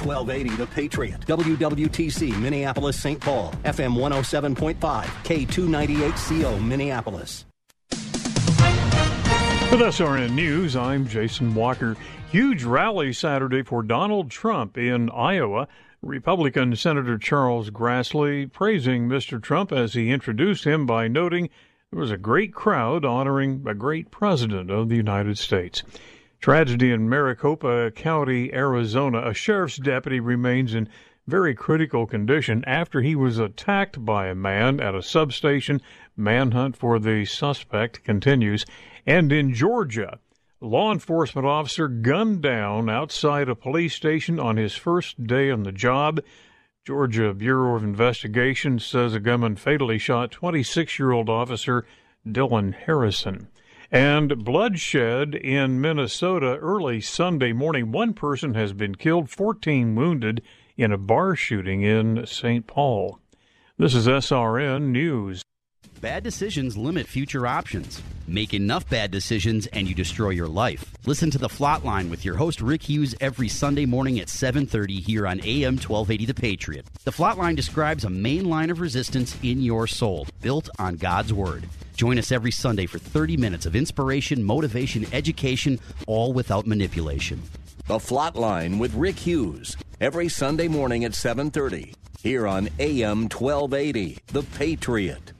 1280 The Patriot, WWTC Minneapolis St. Paul, FM 107.5, K298CO Minneapolis. With SRN News, I'm Jason Walker. Huge rally Saturday for Donald Trump in Iowa. Republican Senator Charles Grassley praising Mr. Trump as he introduced him by noting there was a great crowd honoring a great president of the United States. Tragedy in Maricopa County, Arizona. A sheriff's deputy remains in very critical condition after he was attacked by a man at a substation. Manhunt for the suspect continues. And in Georgia, law enforcement officer gunned down outside a police station on his first day on the job. Georgia Bureau of Investigation says a gunman fatally shot 26 year old officer Dylan Harrison. And bloodshed in Minnesota early Sunday morning. One person has been killed, 14 wounded in a bar shooting in St. Paul. This is SRN News. Bad decisions limit future options. Make enough bad decisions and you destroy your life. Listen to the Flot Line with your host Rick Hughes every Sunday morning at 7:30 here on AM 1280 The Patriot. The Flot Line describes a main line of resistance in your soul, built on God's word. Join us every Sunday for 30 minutes of inspiration, motivation, education, all without manipulation. The Flot Line with Rick Hughes, every Sunday morning at 7:30 here on AM 1280 The Patriot.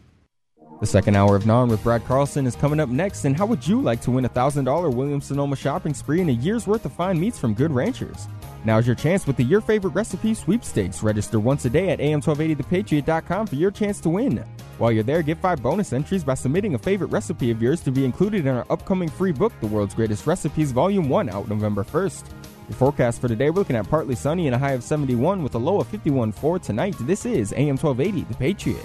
The second hour of NARN with Brad Carlson is coming up next. And how would you like to win a $1,000 Williams Sonoma shopping spree and a year's worth of fine meats from Good Ranchers? Now's your chance with the Your Favorite Recipe sweepstakes. Register once a day at am1280thepatriot.com for your chance to win. While you're there, get five bonus entries by submitting a favorite recipe of yours to be included in our upcoming free book, The World's Greatest Recipes, Volume 1, out November 1st. Your forecast for today, we're looking at partly sunny and a high of 71 with a low of 51 for tonight. This is AM 1280, The Patriot.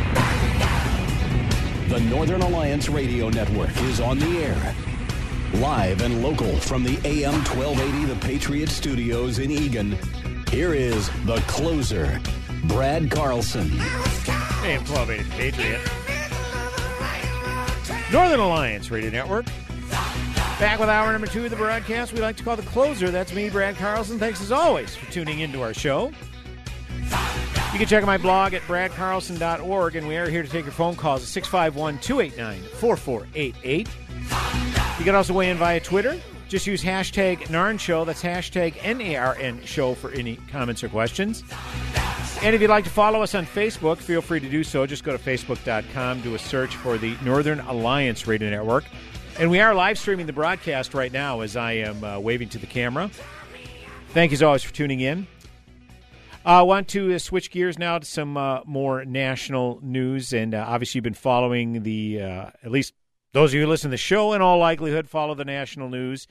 The Northern Alliance Radio Network is on the air. Live and local from the AM 1280 The Patriot Studios in Eagan. Here is the closer, Brad Carlson. AM 1280 The Patriot. Northern Alliance Radio Network. Back with hour number two of the broadcast we like to call the closer. That's me, Brad Carlson. Thanks as always for tuning into our show. You can check out my blog at bradcarlson.org, and we are here to take your phone calls at 651 289 4488. You can also weigh in via Twitter. Just use hashtag NARN Show. That's hashtag N-A-R-N Show for any comments or questions. And if you'd like to follow us on Facebook, feel free to do so. Just go to facebook.com, do a search for the Northern Alliance Radio Network. And we are live streaming the broadcast right now as I am uh, waving to the camera. Thank you as always for tuning in. I uh, want to uh, switch gears now to some uh, more national news. And uh, obviously, you've been following the, uh, at least those of you who listen to the show, in all likelihood, follow the national news.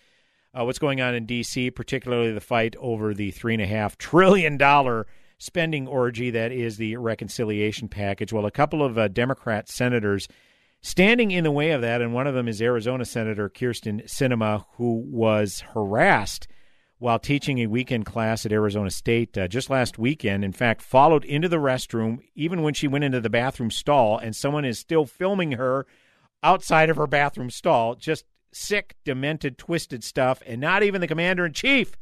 Uh, what's going on in D.C., particularly the fight over the $3.5 trillion spending orgy that is the reconciliation package. Well, a couple of Democrat senators standing in the way of that, and one of them is Arizona Senator Kyrsten Sinema, who was harassed while teaching a weekend class at Arizona State uh, just last weekend. In fact, followed into the restroom even when she went into the bathroom stall, and someone is still filming her outside of her bathroom stall. Just sick, demented, twisted stuff, and not even the commander in chief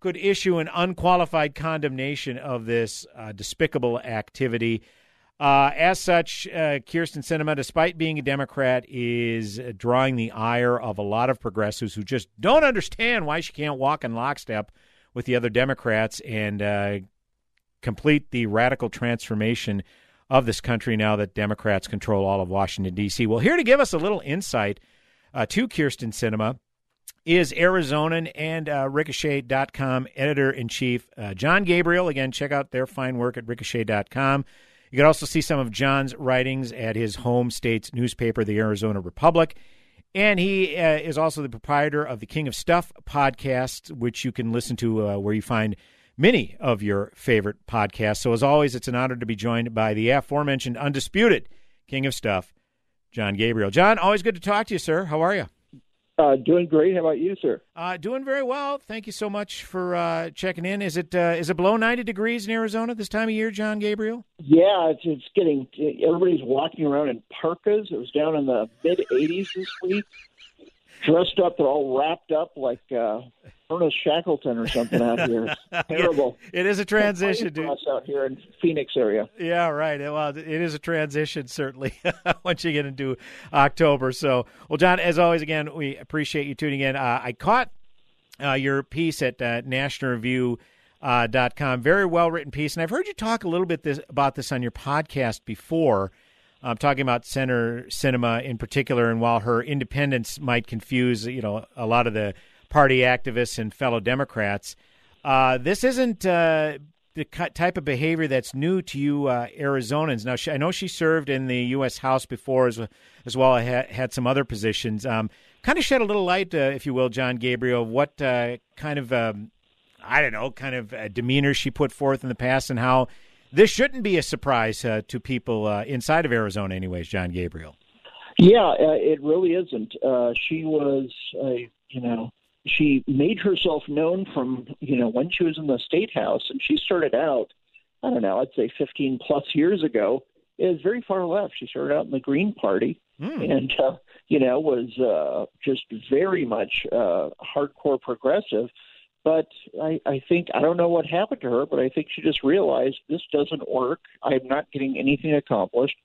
could issue an unqualified condemnation of this uh, despicable activity. Uh, as such, uh, Kyrsten Sinema, despite being a Democrat, is drawing the ire of a lot of progressives who just don't understand why she can't walk in lockstep with the other Democrats and uh, complete the radical transformation of this country now that Democrats control all of Washington, D.C. Well, here to give us a little insight uh, to Kyrsten Sinema is Arizonan and uh, Ricochet.com editor in chief, uh, Jon Gabriel. Again, check out their fine work at Ricochet.com. You can also see some of Jon's writings at his home state's newspaper, the Arizona Republic. And he uh, is also the proprietor of the King of Stuff podcast, which you can listen to uh, where you find many of your favorite podcasts. So, as always, it's an honor to be joined by the aforementioned undisputed King of Stuff, Jon Gabriel. Jon, always good to talk to you, sir. How are you? Uh, doing great. How about you, sir? Uh, doing very well. Thank you so much for uh, checking in. Is it uh, is it below ninety degrees in Arizona this time of year, Jon Gabriel? Yeah, it's it's getting. Everybody's walking around in parkas. It was down in the mid eighties this week dressed up. They're all wrapped up like uh, Ernest Shackleton or something out here. terrible. it is a transition, dude. Out here in Phoenix area. Yeah, right. Well, it is a transition certainly once you get into October. So, well, Jon, as always, again, we appreciate you tuning in. Uh, I caught uh, your piece at uh, National Review. Uh, dot com. Very well written piece, and I've heard you talk a little bit this, about this on your podcast before. I'm talking about Senator Sinema in particular, and while her independence might confuse, you know, a lot of the party activists and fellow Democrats, uh, this isn't uh, the type of behavior that's new to you uh, Arizonans. Now, I know she served in the U.S. House before, as, as well. Had, had some other positions. Um, kind of shed a little light, uh, if you will, Jon Gabriel, what uh, kind of um, I don't know, kind of demeanor she put forth in the past, and how this shouldn't be a surprise uh, to people uh, inside of Arizona, anyways. Jon Gabriel. Yeah, uh, it really isn't. Uh, she was, uh, you know, she made herself known from you know when she was in the state house, and she started out. I don't know. I'd say 15 plus years ago. Is very far left. She started out in the Green Party, mm. and uh, you know was uh, just very much uh, hardcore progressive but I, I think I don't know what happened to her, but I think she just realized this doesn't work. I'm not getting anything accomplished,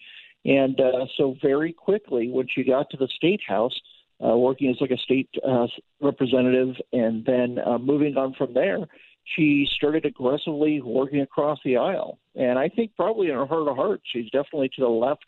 and uh, so very quickly when she got to the state house, uh, working as like a state uh, representative, and then uh, moving on from there, she started aggressively working across the aisle. And I think probably in her heart of hearts, she's definitely to the left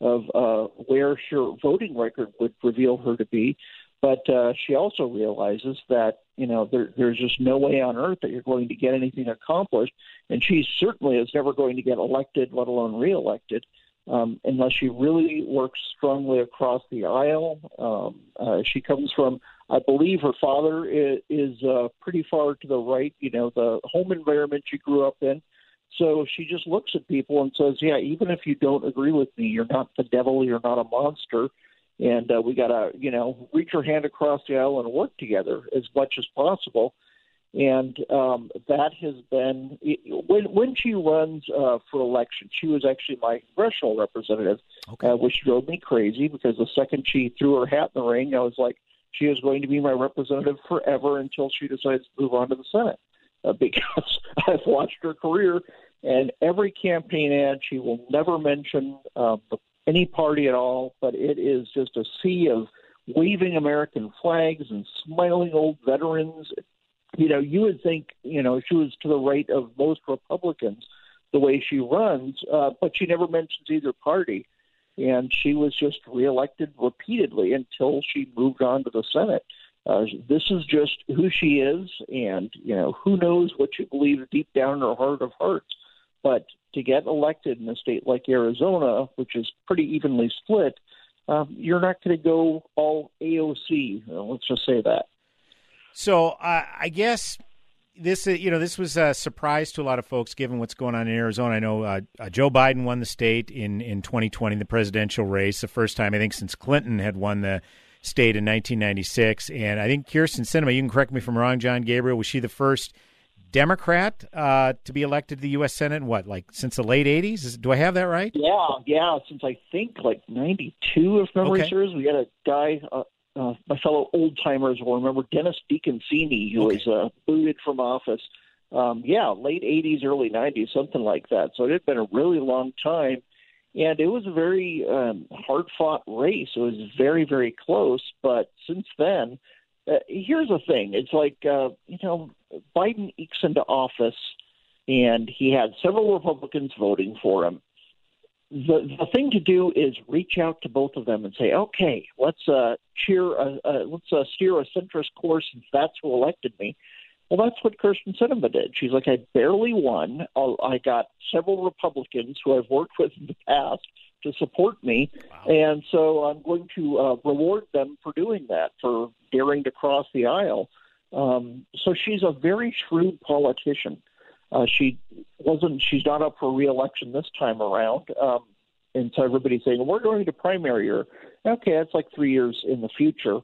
of uh, where her voting record would reveal her to be. But uh, she also realizes that you know there, there's just no way on earth that you're going to get anything accomplished, and she certainly is never going to get elected, let alone reelected, um, unless she really works strongly across the aisle. Um, uh, she comes from, I believe, her father is, is uh, pretty far to the right. You know, the home environment she grew up in. So she just looks at people and says, "Yeah, even if you don't agree with me, you're not the devil. You're not a monster." And uh, we got to you know reach our hand across the aisle and work together as much as possible. And um, that has been when when she runs uh, for election. She was actually my congressional representative, okay. uh, which drove me crazy because the second she threw her hat in the ring, I was like, she is going to be my representative forever until she decides to move on to the Senate. Uh, because I've watched her career, and every campaign ad, she will never mention um, the any party at all, but it is just a sea of waving American flags and smiling old veterans. You know, you would think, you know, she was to the right of most Republicans the way she runs, uh, but she never mentions either party. And she was just reelected repeatedly until she moved on to the Senate. Uh, this is just who she is, and you know who knows what she believes deep down in her heart of hearts. But to get elected in a state like Arizona, which is pretty evenly split, um, you're not going to go all AOC. let's just say that. So uh, I guess this, uh, you know, this was a surprise to a lot of folks, given what's going on in Arizona. I know uh, uh, Joe Biden won the state in in 2020, the presidential race, the first time I think since Clinton had won the state in 1996. And I think Kyrsten Sinema, you can correct me if I'm wrong, Jon Gabriel, was she the first Democrat uh, to be elected to the U.S. Senate in what, like since the late 80s? Is, do I have that right? Yeah, yeah, since I think like 92, if memory okay. serves. We had a guy, uh, uh, my fellow old timers will remember Dennis DeConcini, who okay. was uh, booted from office. Um, yeah, late 80s, early 90s, something like that. So it had been a really long time. And it was a very um, hard fought race. It was very, very close. But since then, uh, here's the thing: it's like uh, you know, Biden ekes into office, and he had several Republicans voting for him. The the thing to do is reach out to both of them and say, okay, let's uh, cheer, a, uh, let's uh, steer a centrist course since that's who elected me. Well, that's what Kyrsten Sinema did. She's like, I barely won. I got several Republicans who I've worked with in the past to support me, wow. and so I'm going to uh, reward them for doing that, for daring to cross the aisle. Um, so she's a very shrewd politician. Uh, she wasn't. She's not up for reelection this time around. Um, and so everybody's saying we're going to primary her. Okay, that's like three years in the future.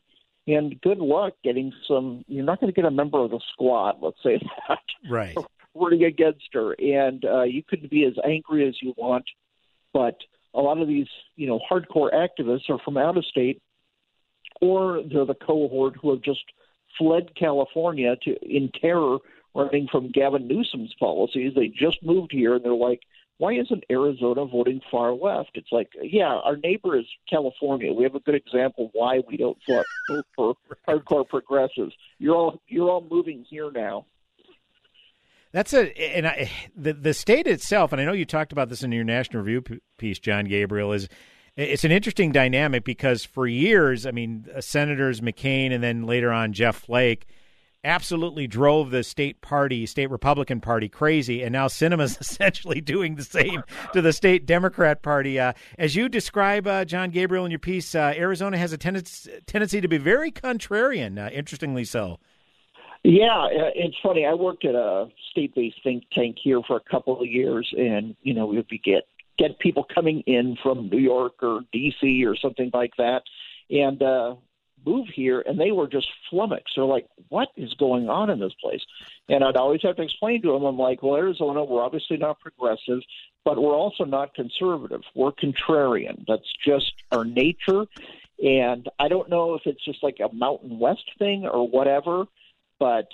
And good luck getting some. You're not going to get a member of the squad. Let's say that. Right. Rooting against her, and uh, you could be as angry as you want, but a lot of these, you know, hardcore activists are from out of state, or they're the cohort who have just fled California to in terror, running from Gavin Newsom's policies. They just moved here, and they're like, "Why isn't Arizona voting far left?" It's like, yeah, our neighbor is California. We have a good example why we don't vote for hardcore progressives. You're all you're all moving here now. That's a and I, the the state itself, and I know you talked about this in your National Review piece, Jon Gabriel. Is it's an interesting dynamic because for years, I mean, uh, Senators McCain and then later on Jeff Flake absolutely drove the state party, state Republican Party crazy, and now Sinema's essentially doing the same to the state Democrat Party. Uh, as you describe, uh, Jon Gabriel, in your piece, uh, Arizona has a tendency, tendency to be very contrarian, uh, interestingly so. Yeah, uh, it's funny. I worked at a state-based think tank here for a couple of years, and you know, we get get people coming in from New York or D.C. or something like that, and uh, move here, and they were just flummoxed. They're like, "What is going on in this place?" And I'd always have to explain to them, "I'm like, well, Arizona, we're obviously not progressive, but we're also not conservative. We're contrarian. That's just our nature." And I don't know if it's just like a Mountain West thing or whatever but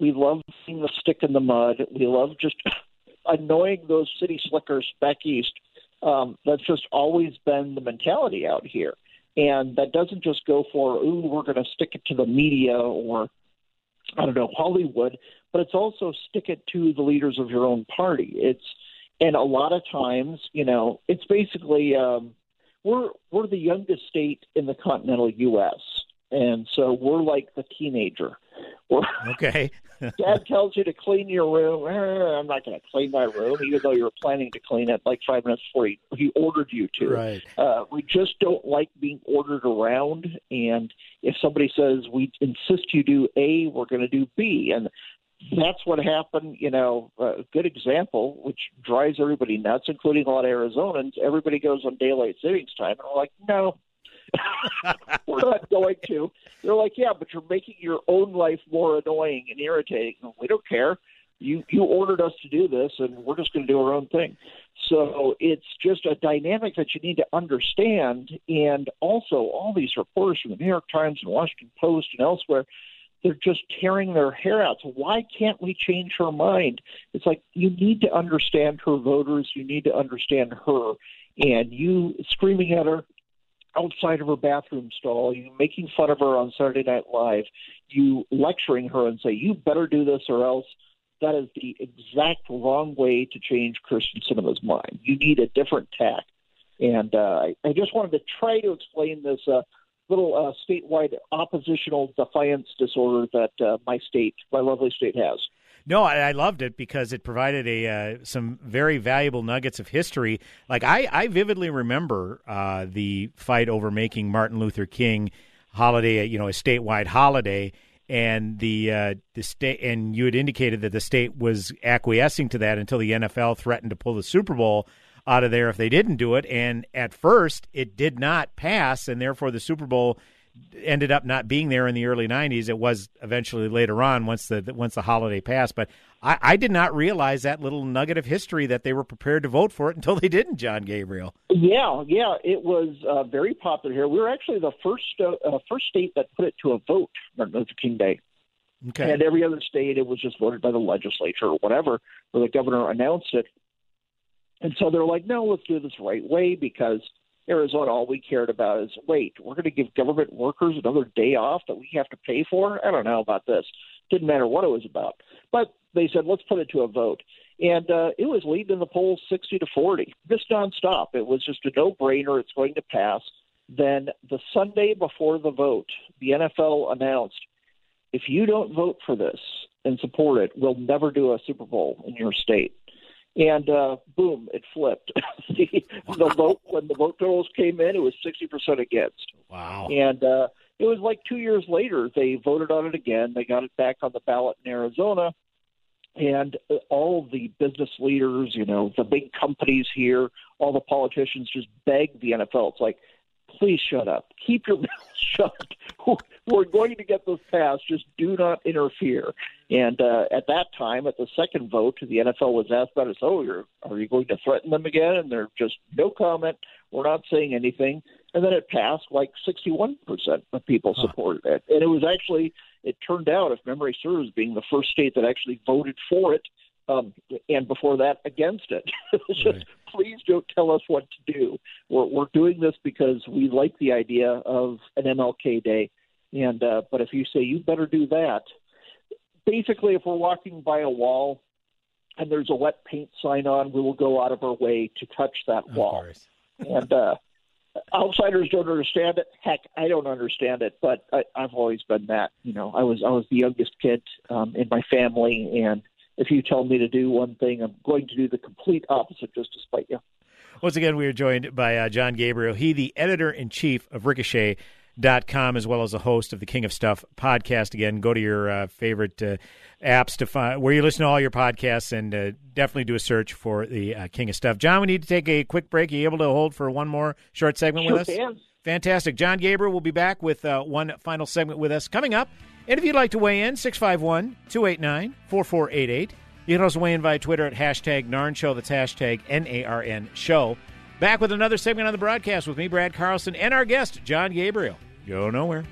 we love seeing the stick in the mud. We love just annoying those city slickers back east. Um, that's just always been the mentality out here. And that doesn't just go for, ooh, we're going to stick it to the media or, I don't know, Hollywood, but it's also stick it to the leaders of your own party. It's, and a lot of times, you know, it's basically, um, we're, we're the youngest state in the continental U.S. And so we're like the teenager okay. Dad tells you to clean your room. Eh, I'm not going to clean my room, even though you were planning to clean it like five minutes before he, he ordered you to. Right. Uh, we just don't like being ordered around. And if somebody says we insist you do A, we're going to do B, and that's what happened. You know, a good example, which drives everybody nuts, including a lot of Arizonans. Everybody goes on daylight savings time, and we're like, no, We're not going to. They're like, yeah, but you're making your own life more annoying and irritating. We don't care. You you ordered us to do this, and we're just going to do our own thing. So it's just a dynamic that you need to understand. And also, all these reporters from the New York Times and Washington Post and elsewhere, they're just tearing their hair out. So why can't we change her mind? It's like you need to understand her voters. You need to understand her. And you screaming at her, outside of her bathroom stall, you making fun of her on Saturday Night Live, you lecturing her and say, you better do this or else. That is the exact wrong way to change Kyrsten Sinema's mind. You need a different tack. And uh, I just wanted to try to explain this uh, little uh, statewide oppositional defiance disorder that uh, my state, my lovely state, has. No, I, I, loved it because it provided a uh, some very valuable nuggets of history. Like I, I vividly remember uh, the fight over making Martin Luther King holiday, you know, a statewide holiday, and the uh, the state and you had indicated that the state was acquiescing to that until the NFL threatened to pull the Super Bowl out of there if they didn't do it. And at first, it did not pass, and therefore the Super Bowl ended up not being there in the early 90s. It was eventually later on once the once the holiday passed. But I, I, did not realize that little nugget of history that they were prepared to vote for it until they didn't. Jon Gabriel. Yeah, yeah, it was uh, very popular here. We were actually the first uh, first state that put it to a vote Martin Luther King Day. Okay. And every other state, it was just voted by the legislature or whatever, or the governor announced it. And so they're like, no, let's do this right way because Arizona, all we cared about is wait, we're going to give government workers another day off that we have to pay for? I don't know about this. Didn't matter what it was about. But they said, let's put it to a vote. And uh, it was leading in the polls 60 to 40, just nonstop. It was just a no brainer. It's going to pass. Then the Sunday before the vote, the NFL announced if you don't vote for this and support it, we'll never do a Super Bowl in your state and uh, boom, it flipped. the, wow. the vote when the vote totals came in, it was sixty percent against. Wow! And uh, it was like two years later they voted on it again. They got it back on the ballot in Arizona, and uh, all the business leaders, you know, the big companies here, all the politicians just begged the NFL. It's like, please shut up, keep your mouth shut. We're going to get this passed. Just do not interfere. And uh, at that time, at the second vote, the NFL was asked about it. So, you're, are you going to threaten them again? And they're just no comment. We're not saying anything. And then it passed like 61% of people supported it. And it was actually, it turned out, if memory serves, being the first state that actually voted for it. Um, and before that, against it. just, right. please don't tell us what to do. We're, we're doing this because we like the idea of an MLK Day. And uh, but if you say you better do that, basically, if we're walking by a wall and there's a wet paint sign on, we will go out of our way to touch that of wall. And uh, outsiders don't understand it. Heck, I don't understand it, but I, I've always been that. You know, I was I was the youngest kid um, in my family, and if you tell me to do one thing, I'm going to do the complete opposite just to spite you. Once again, we are joined by uh, Jon Gabriel. He, the editor in chief of Ricochet dot com as well as a host of the King of Stuff podcast. Again, go to your uh, favorite uh, apps to find where you listen to all your podcasts and uh, definitely do a search for the uh, King of Stuff. Jon, we need to take a quick break. Are you able to hold for one more short segment sure with us? Can. Fantastic. Jon Gabriel will be back with uh, one final segment with us coming up. And if you'd like to weigh in, 651 289 4488. You can also weigh in via Twitter at hashtag NARN Show. That's hashtag N A R N Show. Back with another segment on the broadcast with me, Brad Carlson, and our guest, Jon Gabriel. Go nowhere.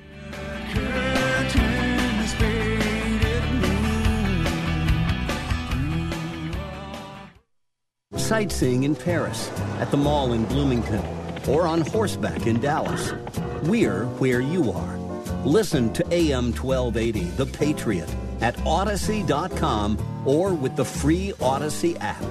Sightseeing in Paris, at the mall in Bloomington, or on horseback in Dallas. We're where you are. Listen to AM 1280, The Patriot, at Audacy.com or with the free Audacy app.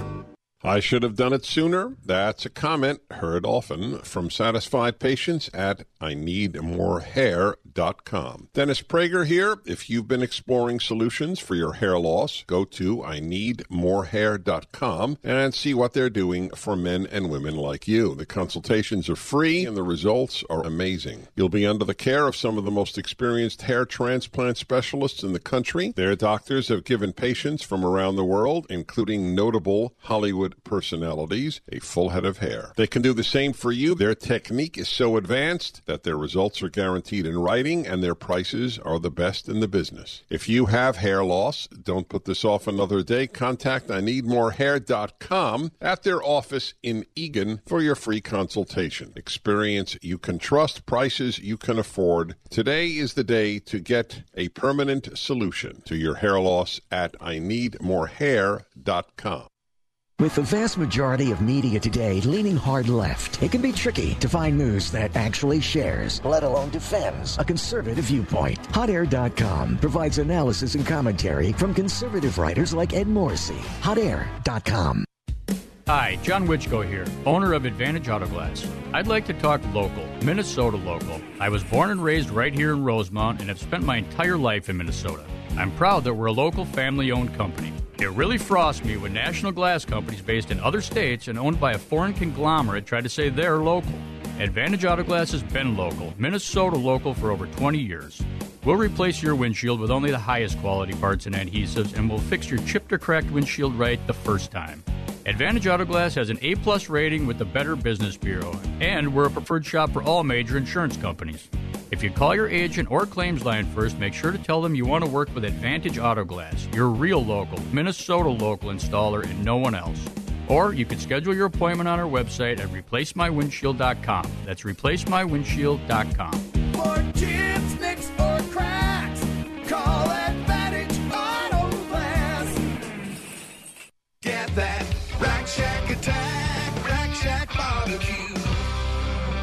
I should have done it sooner. That's a comment heard often from satisfied patients at I need more hair IneedMoreHair.com. Dennis Prager here. If you've been exploring solutions for your hair loss, go to I need more IneedMoreHair.com and see what they're doing for men and women like you. The consultations are free and the results are amazing. You'll be under the care of some of the most experienced hair transplant specialists in the country. Their doctors have given patients from around the world, including notable Hollywood personalities, a full head of hair. They can do the same for you. Their technique is so advanced that their results are guaranteed in writing and their prices are the best in the business. If you have hair loss, don't put this off another day. Contact IneedMoreHair.com at their office in Eagan for your free consultation. Experience you can trust, prices you can afford. Today is the day to get a permanent solution to your hair loss at IneedMoreHair.com. With the vast majority of media today leaning hard left, it can be tricky to find news that actually shares, let alone defends, a conservative viewpoint. HotAir.com provides analysis and commentary from conservative writers like Ed Morrissey. HotAir.com. Hi, John Wichko here, owner of Advantage Auto Glass. I'd like to talk local, Minnesota local. I was born and raised right here in Rosemount and have spent my entire life in Minnesota. I'm proud that we're a local family owned company. It really frosts me when national glass companies based in other states and owned by a foreign conglomerate try to say they're local. Advantage Auto Glass has been local, Minnesota local for over 20 years. We'll replace your windshield with only the highest quality parts and adhesives, and we'll fix your chipped or cracked windshield right the first time. Advantage Auto Glass has an A plus rating with the Better Business Bureau, and we're a preferred shop for all major insurance companies. If you call your agent or claims line first, make sure to tell them you want to work with Advantage Auto Glass, your real local, Minnesota local installer, and no one else. Or you can schedule your appointment on our website at replacemywindshield.com. That's replacemywindshield.com. For chips, nicks, or cracks, call Advantage Auto Glass. Get that Rack Shack attack, Rack Shack barbecue.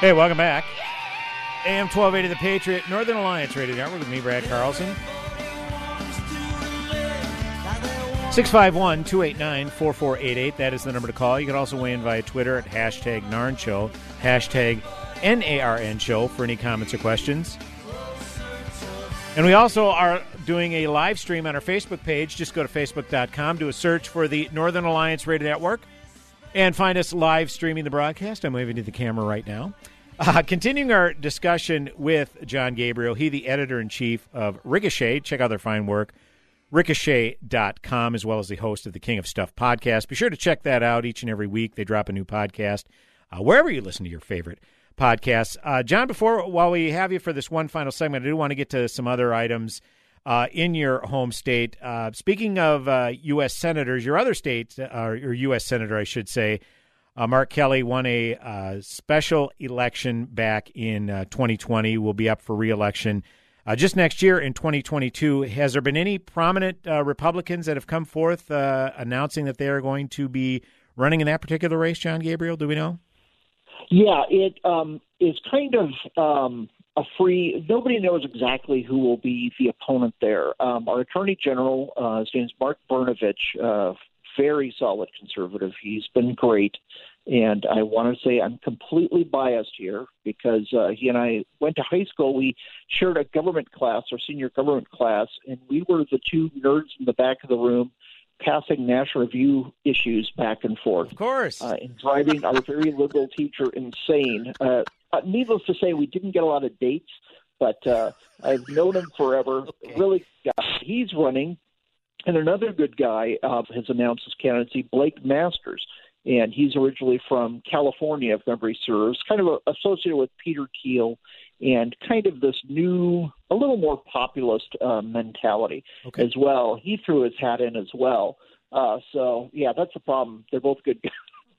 Hey, welcome back. AM 1280 The Patriot, Northern Alliance Radio Network with me, Brad Carlson. 651 289 4488. That is the number to call. You can also weigh in via Twitter at hashtag NARN Show, hashtag NARN Show for any comments or questions. And we also are doing a live stream on our Facebook page. Just go to facebook.com, do a search for the Northern Alliance Radio Network, and find us live streaming the broadcast. I'm waving to the camera right now. Uh, continuing our discussion with Jon Gabriel, he the editor in chief of Ricochet. Check out their fine work, ricochet.com, as well as the host of the King of Stuff podcast. Be sure to check that out each and every week. They drop a new podcast uh, wherever you listen to your favorite podcasts. Uh, Jon, before while we have you for this one final segment, I do want to get to some other items uh, in your home state. Uh, speaking of uh, U.S. senators, your other state, uh, or U.S. senator, I should say, uh, Mark Kelly won a uh, special election back in uh, 2020. Will be up for reelection just next year in 2022. Has there been any prominent Republicans that have come forth announcing that they are going to be running in that particular race? Jon Gabriel, do we know? Yeah, it um, is kind of um, a free. Nobody knows exactly who will be the opponent there. Um, our Attorney General, uh, his name is Mark Brnovich, uh, very solid conservative. He's been great. And I want to say I'm completely biased here because uh, he and I went to high school. We shared a government class, our senior government class, and we were the two nerds in the back of the room passing National Review issues back and forth. Of course. Uh, and driving our very liberal teacher insane. Uh, uh, needless to say, we didn't get a lot of dates, but uh, I've known him forever. Really, guy. he's running. And another good guy uh, has announced his candidacy, Blake Masters. And he's originally from California, if memory serves, kind of a, associated with Peter Thiel and kind of this new, a little more populist uh, mentality Okay. as well. He threw his hat in as well. Uh, so, yeah, that's the problem. They're both good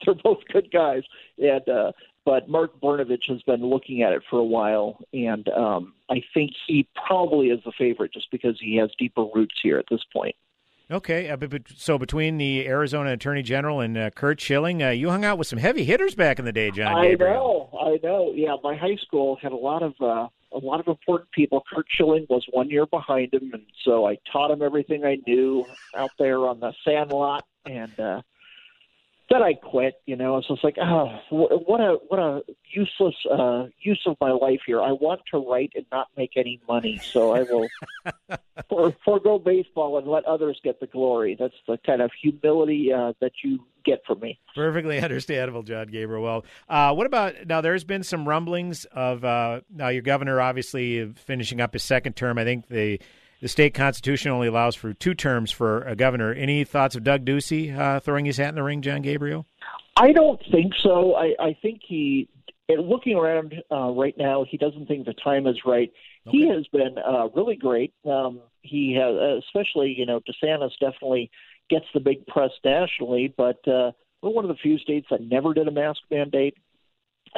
They're both good guys. And, uh, but Mark Brnovich has been looking at it for a while, and um, I think he probably is the favorite just because he has deeper roots here at this point. Okay, uh, but, so between the Arizona Attorney General and uh, Curt Schilling, uh, you hung out with some heavy hitters back in the day, Jon I Gabriel. know, I know. Yeah, my high school had a lot of uh, a lot of important people. Curt Schilling was one year behind him, and so I taught him everything I knew out there on the sand lot. And uh, then I quit. You know, so it's just like, oh, what a what a useless uh, use of my life here. I want to write and not make any money, so I will for, forego baseball and let others get the glory. That's the kind of humility uh, that you get from me. Perfectly understandable, Jon Gabriel. Well, uh, what about now? There's been some rumblings of uh, now your governor obviously finishing up his second term. I think the the state constitution only allows for two terms for a governor. Any thoughts of Doug Ducey uh, throwing his hat in the ring, Jon Gabriel? I don't think so. I, I think he, and looking around uh, right now, he doesn't think the time is right. He has been uh, really great. Um, he has, especially you know, DeSantis definitely gets the big press nationally, but uh, we're one of the few states that never did a mask mandate.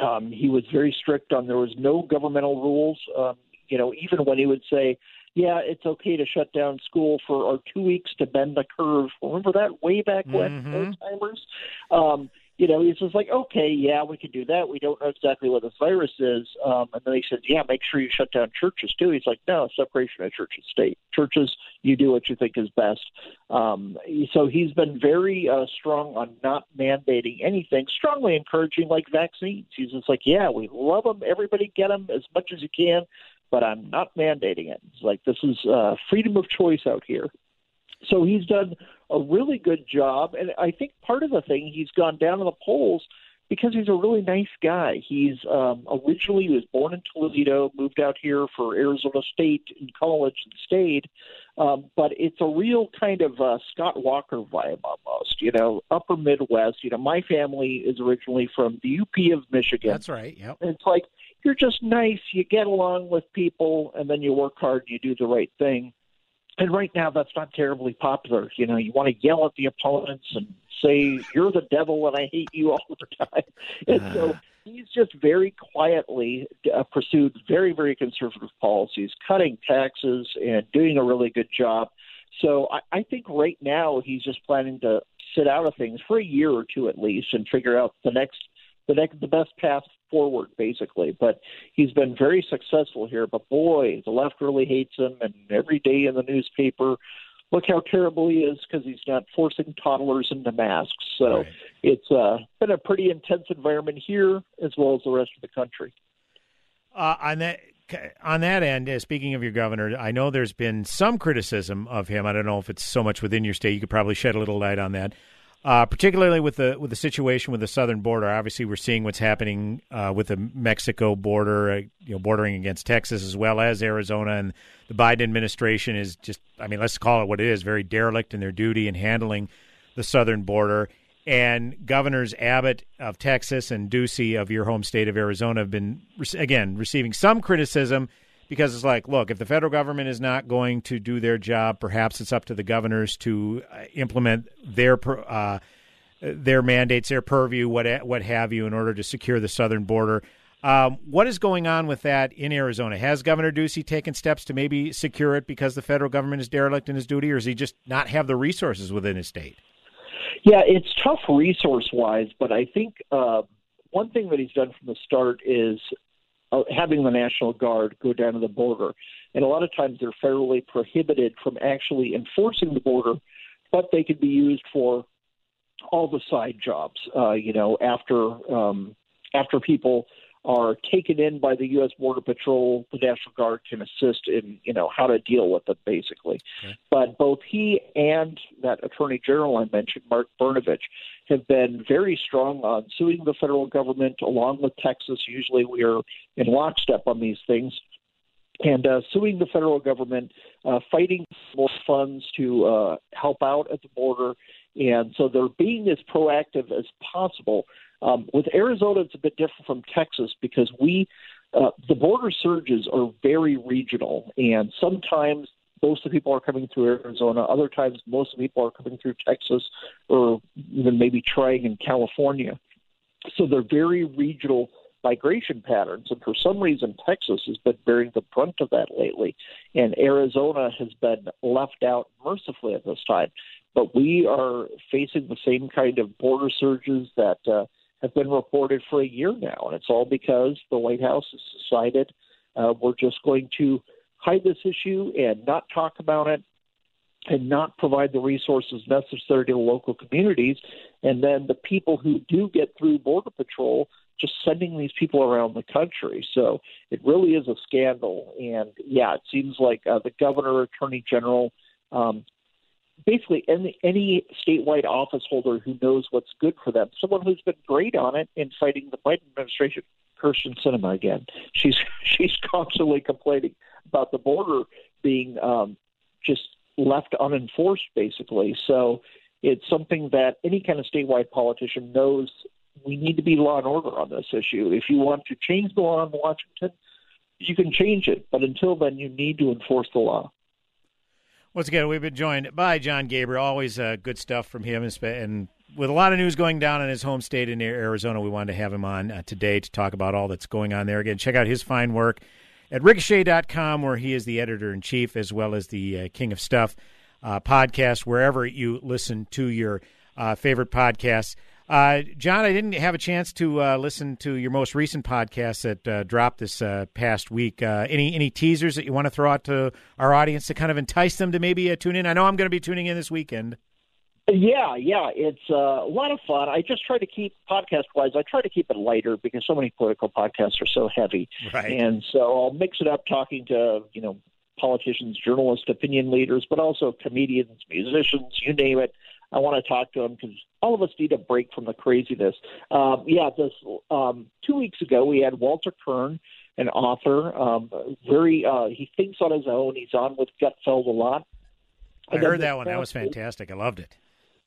Um, he was very strict on there was no governmental rules. Um, you know, even when he would say, "Yeah, it's okay to shut down school for or two weeks to bend the curve." Remember that way back when, Mhm. old timers. Um, you know, he's just like, okay, yeah, we can do that. We don't know exactly what this virus is. Um, and then he said, yeah, make sure you shut down churches too. He's like, no, separation of church and state. Churches, you do what you think is best. Um, so he's been very uh, strong on not mandating anything, strongly encouraging like vaccines. He's just like, yeah, we love them. Everybody get them as much as you can, but I'm not mandating it. It's like this is uh, freedom of choice out here. So he's done a really good job, and I think part of the thing he's gone down in the polls because he's a really nice guy. He's um, originally he was born in Toledo, moved out here for Arizona State in college and stayed. Um, but it's a real kind of uh, Scott Walker vibe almost, you know, upper Midwest. You know, my family is originally from the UP of Michigan. That's right. Yep. And it's like you're just nice. You get along with people, and then you work hard. and You do the right thing. And right now, that's not terribly popular. You know, you want to yell at the opponents and say you're the devil and I hate you all the time. And so he's just very quietly uh, pursued very, very conservative policies, cutting taxes and doing a really good job. So I, I think right now he's just planning to sit out of things for a year or two at least and figure out the next the next the best path forward basically but he's been very successful here but boy the left really hates him and every day in the newspaper look how terrible he is because he's not forcing toddlers into masks so Right. it's uh, been a pretty intense environment here as well as the rest of the country Uh, on that on that end, uh, speaking of your governor, I know there's been some criticism of him. I don't know if it's so much within your state. You could probably shed a little light on that. Uh, particularly with the with the situation with the southern border, obviously we're seeing what's happening uh, with the Mexico border, uh, you know, bordering against Texas as well as Arizona, and the Biden administration is just, I mean, let's call it what it is, very derelict in their duty in handling the southern border. And governors Abbott of Texas and Ducey of your home state of Arizona have been, again, receiving some criticism because it's like, look, if the federal government is not going to do their job, perhaps it's up to the governors to uh, implement their uh, their mandates, their purview, what what have you, in order to secure the southern border. Um, what is going on with that in Arizona? Has Governor Ducey taken steps to maybe secure it because the federal government is derelict in his duty, or does he just not have the resources within his state? Yeah, it's tough resource wise, but I think uh, one thing that he's done from the start is having the National Guard go down to the border. And a lot of times they're federally prohibited from actually enforcing the border, but they could be used for all the side jobs. Uh, you know, after um, after people are taken in by the U.S. Border Patrol, the National Guard can assist in you know how to deal with it basically. But both he and that Attorney General I mentioned, Mark Brnovich, have been very strong on suing the federal government along with Texas. Usually we are in lockstep on these things. And uh, suing the federal government, uh, fighting for more funds to uh, help out at the border. And so they're being as proactive as possible. Um, with Arizona, it's a bit different from Texas because we, uh, the border surges are very regional. And sometimes most of the people are coming through Arizona. Other times, most of the people are coming through Texas or even maybe trying in California. So they're very regional migration patterns. And for some reason, Texas has been bearing the brunt of that lately. And Arizona has been left out mercifully at this time. But we are facing the same kind of border surges that uh, have been reported for a year now. And it's all because the White House has decided uh, we're just going to hide this issue and not talk about it and not provide the resources necessary to local communities. And then the people who do get through Border Patrol just sending these people around the country. So it really is a scandal. And yeah, it seems like uh, the governor, attorney general, um, basically any, any statewide office holder who knows what's good for them, someone who's been great on it in fighting the Biden administration. Kyrsten Sinema again. She's she's constantly complaining about the border being um, just left unenforced, basically. So it's something that any kind of statewide politician knows we need to be law and order on this issue. If you want to change the law in Washington, you can change it, but until then, you need to enforce the law. Once again, we've been joined by Jon Gabriel. Always uh, good stuff from him, and with a lot of news going down in his home state in Arizona, we wanted to have him on uh, today to talk about all that's going on there. Again, check out his fine work at ricochet.com, where he is the editor in chief, as well as the uh, King of Stuff uh, podcast, wherever you listen to your uh, favorite podcasts. Uh, Jon, I didn't have a chance to uh, listen to your most recent podcast that uh, dropped this uh, past week. Uh, any any teasers that you want to throw out to our audience to kind of entice them to maybe uh, tune in? I know I'm going to be tuning in this weekend. Yeah, yeah, it's uh, a lot of fun. I just try to keep podcast wise. I try to keep it lighter because so many political podcasts are so heavy, Right. and so I'll mix it up, talking to you know politicians, journalists, opinion leaders, but also comedians, musicians, you name it. I want to talk to him because all of us need a break from the craziness. Um, yeah, this um, two weeks ago we had Walter Kirn, an author. Um, very, uh, he thinks on his own. He's on with Gutfeld a lot. I And heard that one. That was week- fantastic. I loved it.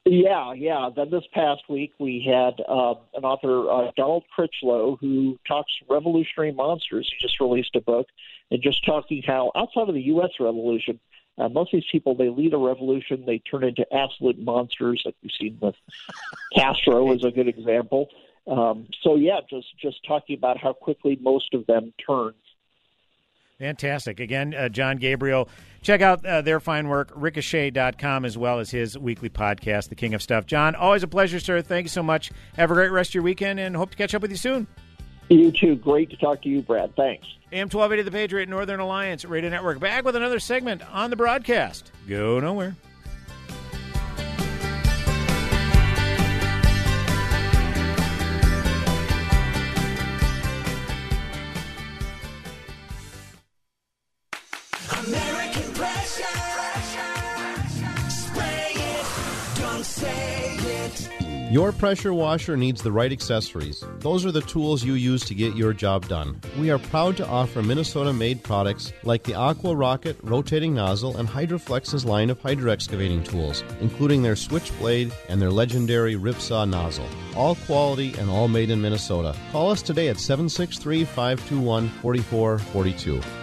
yeah, yeah. Then this past week we had uh, an author, uh, Donald Critchlow, who talks revolutionary monsters. He just released a book and just talking how outside of the U.S. Revolution, uh, most of these people they lead a revolution, they turn into absolute monsters, like we've seen with Castro is a good example. Um, so yeah, just just talking about how quickly most of them turn. Fantastic. Again, uh, Jon Gabriel. Check out uh, their fine work, ricochet.com, as well as his weekly podcast, The King of Stuff. Jon, always a pleasure, sir. Thank you so much. Have a great rest of your weekend and hope to catch up with you soon. You too. Great to talk to you, Brad. Thanks. AM 1280 The Patriot Northern Alliance Radio Network back with another segment on the broadcast. Go nowhere. American pressure. Spray it, don't say it. Your pressure washer needs the right accessories. Those are the tools you use to get your job done. We are proud to offer Minnesota made products like the Aqua Rocket rotating nozzle and Hydroflex's line of hydro excavating tools, including their switchblade and their legendary Ripsaw nozzle. All quality and all made in Minnesota. Call us today at 763 521 4442.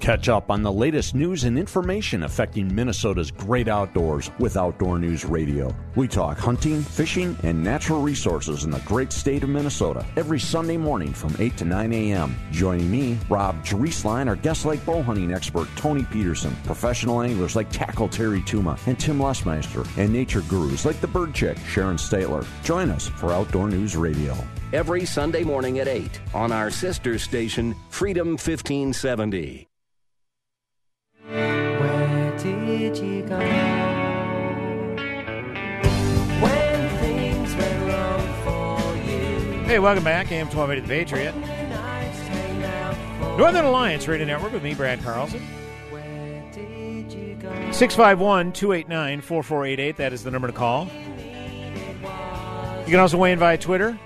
Catch up on the latest news and information affecting Minnesota's great outdoors with Outdoor News Radio. We talk hunting, fishing, and natural resources in the great state of Minnesota every Sunday morning from 8 to 9 a.m. Joining me, Rob Drieslein, our guest lake bow hunting expert Tony Peterson, professional anglers like Tackle Terry Tuma and Tim Lesmeister, and nature gurus like the Bird Chick Sharon Stiteler. Join us for Outdoor News Radio. Every Sunday morning at 8 on our sister station, Freedom 1570. Where did you go? Hey, welcome back. AM 1280 The Patriot. Northern Alliance Radio Network with me, Brad Carlson. 651 289 4488. That is the number to call. You can also weigh in via Twitter.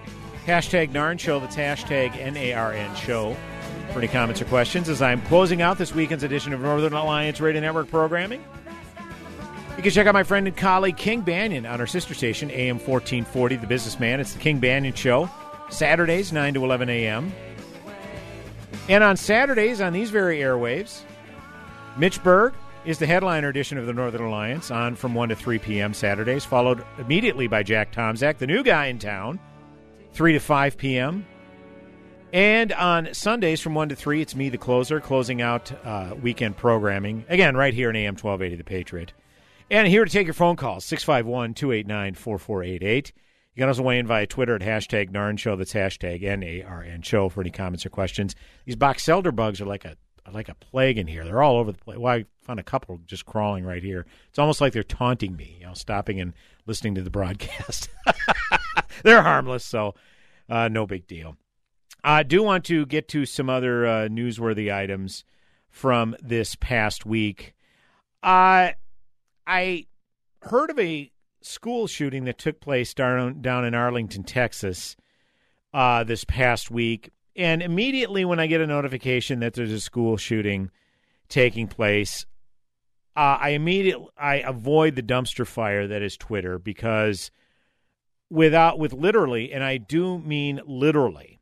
Hashtag NARN Show. That's hashtag N A R N Show. For any comments or questions, as I'm closing out this weekend's edition of Northern Alliance Radio Network programming. You can check out my friend and colleague King Banaian on our sister station, AM 1440, The Businessman. It's the King Banaian Show, Saturdays, 9 to 11 a.m. And on Saturdays on these very airwaves, Mitch Berg, is the headliner edition of the Northern Alliance on from 1 to 3 p.m. Saturdays, followed immediately by Jack Tomczak, the new guy in town, 3 to 5 p.m. And on Sundays from 1 to 3, it's me, the closer, closing out uh, weekend programming. Again, right here in AM 1280, The Patriot. And here to take your phone calls, 651 289 4488. You can also weigh in via Twitter at hashtag Narn Show. That's hashtag N A R N Show for any comments or questions. These box elder bugs are like a like a plague in here. They're all over the place. Well, I found a couple just crawling right here. It's almost like they're taunting me, you know, stopping and listening to the broadcast. they're harmless, so uh, no big deal. I do want to get to some other uh, newsworthy items from this past week. Uh, I heard of a school shooting that took place down down in Arlington, Texas, uh, this past week. And immediately when I get a notification that there's a school shooting taking place, uh, I immediately I avoid the dumpster fire that is Twitter because without with literally, and I do mean literally,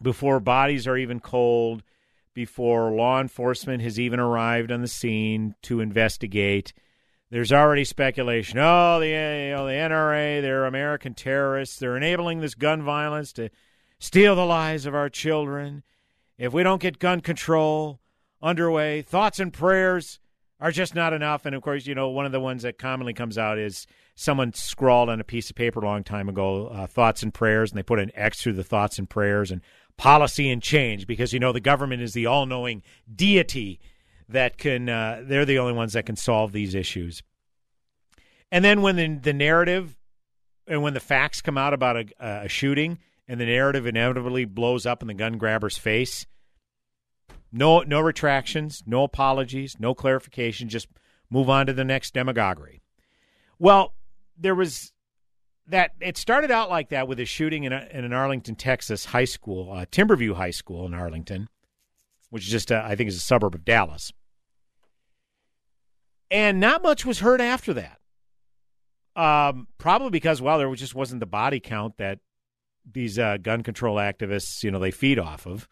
before bodies are even cold, before law enforcement has even arrived on the scene to investigate there's already speculation. Oh, the you know, the NRA, they're American terrorists. They're enabling this gun violence to steal the lives of our children. If we don't get gun control underway, thoughts and prayers are just not enough. And of course, you know, one of the ones that commonly comes out is someone scrawled on a piece of paper a long time ago, uh, thoughts and prayers, and they put an X through the thoughts and prayers and policy and change because, you know, the government is the all knowing deity that can uh, they're the only ones that can solve these issues. And then when the, the narrative and when the facts come out about a, a shooting and the narrative inevitably blows up in the gun grabber's face, no no retractions, no apologies, no clarification, just move on to the next demagoguery. Well, there was that it started out like that with a shooting in, a, in an Arlington, Texas high school, uh, Timberview High School in Arlington, which is just, uh, I think, is a suburb of Dallas. And not much was heard after that. Um, probably because, well, there just wasn't the body count that these uh, gun control activists, you know, they feed off of.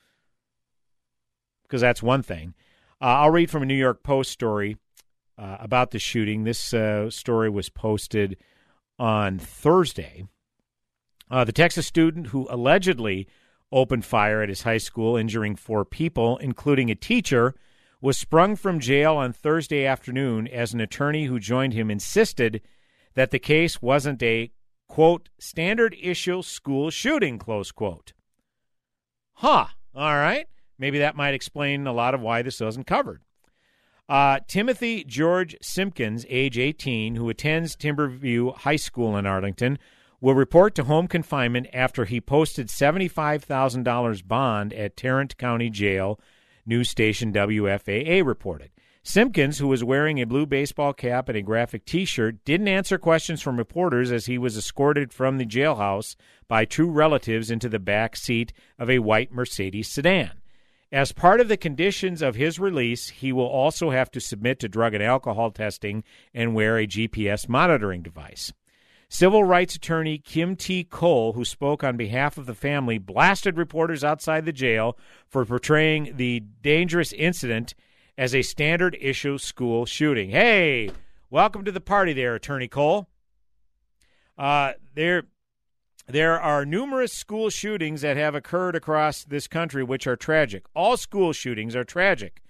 Because that's one thing. Uh, I'll read from a New York Post story uh, about the shooting. This uh, story was posted on Thursday. Uh, the Texas student who allegedly opened fire at his high school, injuring four people, including a teacher, was sprung from jail on Thursday afternoon as an attorney who joined him insisted that the case wasn't a, quote, standard issue school shooting, close quote. Huh. All right. Maybe that might explain a lot of why this wasn't covered. Uh, Timothy George Simpkins, age 18, who attends Timberview High School in Arlington, will report to home confinement after he posted $75,000 bond at Tarrant County Jail, news station WFAA reported. Simpkins, who was wearing a blue baseball cap and a graphic t shirt, didn't answer questions from reporters as he was escorted from the jailhouse by two relatives into the back seat of a white Mercedes sedan. As part of the conditions of his release, he will also have to submit to drug and alcohol testing and wear a GPS monitoring device. Civil rights attorney Kim T. Cole, who spoke on behalf of the family, blasted reporters outside the jail for portraying the dangerous incident as a standard issue school shooting. Hey, welcome to the party there, Attorney Cole. Uh, there, there are numerous school shootings that have occurred across this country which are tragic. All school shootings are tragic,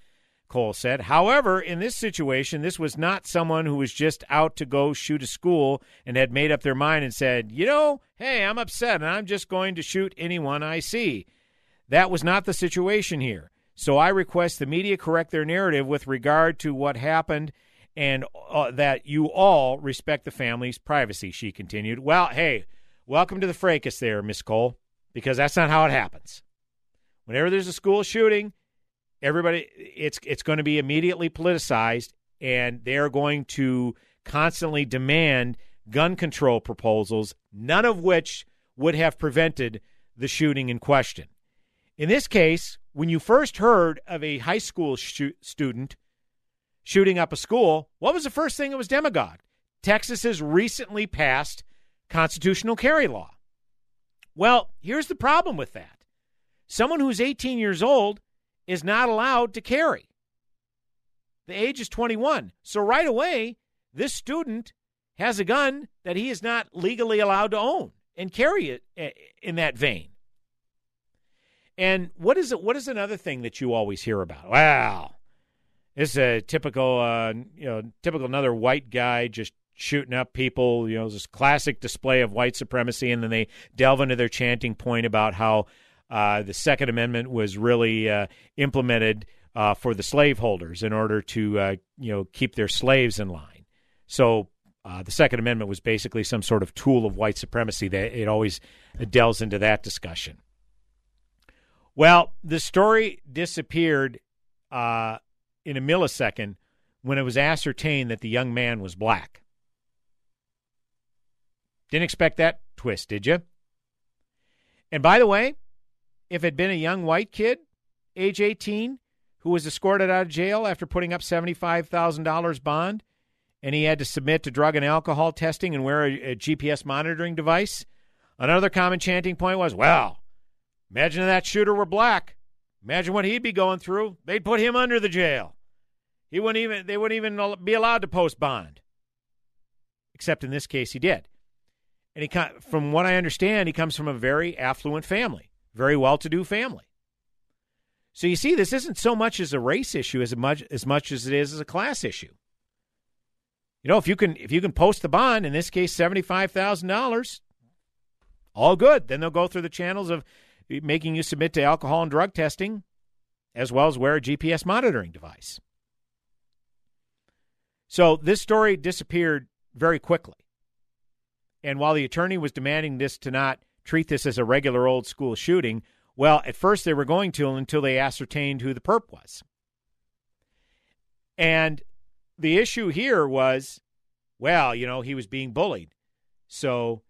Cole said. However, in this situation, this was not someone who was just out to go shoot a school and had made up their mind and said, you know, hey, I'm upset and I'm just going to shoot anyone I see. That was not the situation here. So I request the media correct their narrative with regard to what happened and uh, that you all respect the family's privacy, she continued. Well, hey, welcome to the fracas there, Miss Cole, because that's not how it happens. Whenever there's a school shooting, everybody it's it's going to be immediately politicized and they're going to constantly demand gun control proposals, none of which would have prevented the shooting in question. In this case, when you first heard of a high school sh- student shooting up a school, what was the first thing that was demagogued? Texas has recently passed constitutional carry law. Well, here's the problem with that someone who's 18 years old is not allowed to carry. The age is 21. So right away, this student has a gun that he is not legally allowed to own and carry it eh, in that vein. And what is it? What is another thing that you always hear about? Wow, this is a typical, uh, you know, typical another white guy just shooting up people. You know, this classic display of white supremacy, and then they delve into their chanting point about how uh, the Second Amendment was really uh, implemented uh, for the slaveholders in order to, uh, you know, keep their slaves in line. So uh, the Second Amendment was basically some sort of tool of white supremacy. That it always delves into that discussion. Well, the story disappeared uh, in a millisecond when it was ascertained that the young man was black. Didn't expect that twist, did you? And by the way, if it had been a young white kid, age 18, who was escorted out of jail after putting up $75,000 bond, and he had to submit to drug and alcohol testing and wear a, a GPS monitoring device, another common chanting point was, well, imagine if that shooter were black. Imagine what he'd be going through. They'd put him under the jail. He wouldn't even they wouldn't even be allowed to post bond. Except in this case he did. And he from what I understand, he comes from a very affluent family, very well-to-do family. So you see, this isn't so much as a race issue as much as much as it is as a class issue. You know, if you can if you can post the bond, in this case seventy five thousand dollars, all good. Then they'll go through the channels of making you submit to alcohol and drug testing, as well as wear a GPS monitoring device. So this story disappeared very quickly. And while the attorney was demanding this to not treat this as a regular old school shooting, well, at first they were going to until they ascertained who the perp was. And the issue here was, well, you know, he was being bullied. So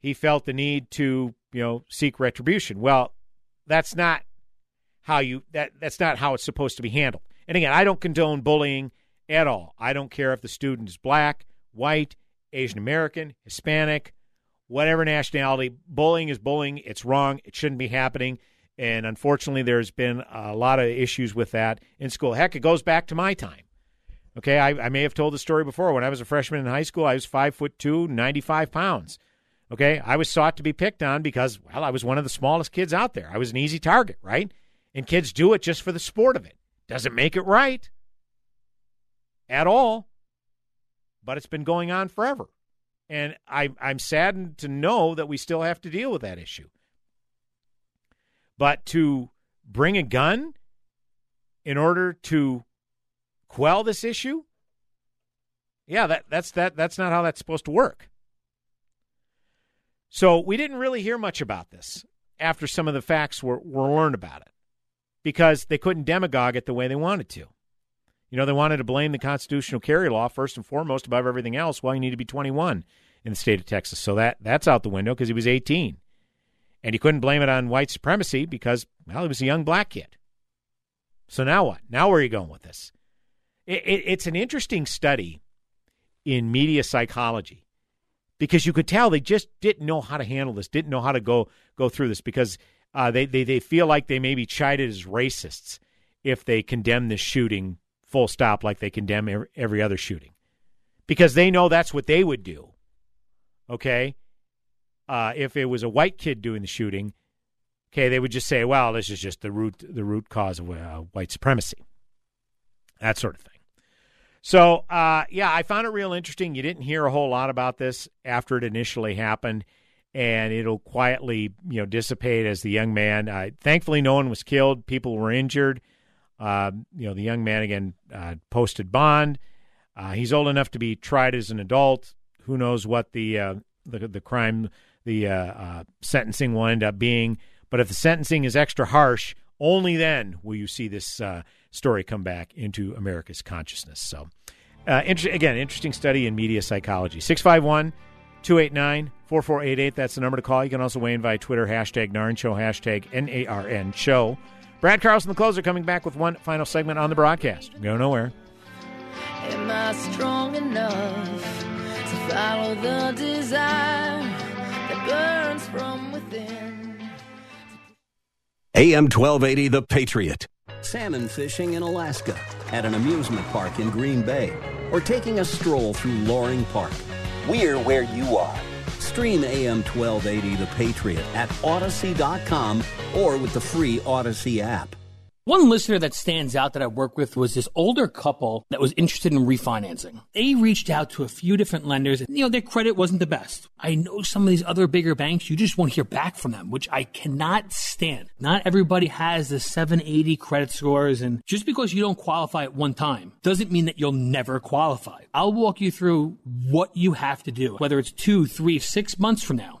he felt the need to, you know, seek retribution. Well, that's not how you that that's not how it's supposed to be handled. And again, I don't condone bullying at all. I don't care if the student is black, white, Asian American, Hispanic, whatever nationality. Bullying is bullying. It's wrong. It shouldn't be happening. And unfortunately, there's been a lot of issues with that in school. Heck, it goes back to my time. Okay, I, I may have told the story before. When I was a freshman in high school, I was five foot two, 95 pounds. Okay, I was sought to be picked on because, well, I was one of the smallest kids out there. I was an easy target, right? And kids do it just for the sport of it. Doesn't make it right at all, but it's been going on forever. And I, I'm saddened to know that we still have to deal with that issue. But to bring a gun in order to quell this issue, yeah, that, that's that that's not how that's supposed to work. So we didn't really hear much about this after some of the facts were, were learned about it because they couldn't demagogue it the way they wanted to. You know, they wanted to blame the constitutional carry law first and foremost above everything else. Well, you need to be 21 in the state of Texas. So that that's out the window because he was 18. And he couldn't blame it on white supremacy because, well, he was a young black kid. So now what? Now where are you going with this? It, it, it's an interesting study in media psychology because you could tell they just didn't know how to handle this, didn't know how to go go through this because uh, they, they they feel like they may be chided as racists if they condemn this shooting full stop like they condemn every, other shooting because they know that's what they would do. Okay, uh, if it was a white kid doing the shooting, okay, they would just say, "Well, this is just the root the root cause of uh, white supremacy," that sort of thing. So, uh, yeah, I found it real interesting. You didn't hear a whole lot about this after it initially happened, and it'll quietly, you know, dissipate as the young man. Uh, thankfully, no one was killed. People were injured. Uh, you know, the young man again uh, posted bond. Uh, he's old enough to be tried as an adult. Who knows what the uh, the, the crime, the sentencing will end up being? But if the sentencing is extra harsh, only then will you see this story come back into America's consciousness. So, uh, inter- again, interesting study in media psychology. 651 289 4488. That's the number to call. You can also weigh in via Twitter, hashtag NARN Show, hashtag N A R N Show. Brad Carlson, the closer, coming back with one final segment on the broadcast. Go nowhere. Am I strong enough to follow the desire that burns from within? AM 1280, The Patriot. salmon fishing in Alaska, at an amusement park in Green Bay, or taking a stroll through Loring Park. We're where you are. Stream AM 1280 The Patriot at Odyssey.com or with the free Odyssey app. One listener that stands out that I worked with was this older couple that was interested in refinancing. They reached out to a few different lenders. You know, their credit wasn't the best. I know some of these other bigger banks, you just won't hear back from them, which I cannot stand. Not everybody has the 780 credit scores, and just because you don't qualify at one time doesn't mean that you'll never qualify. I'll walk you through what you have to do, whether it's two, three, six months from now.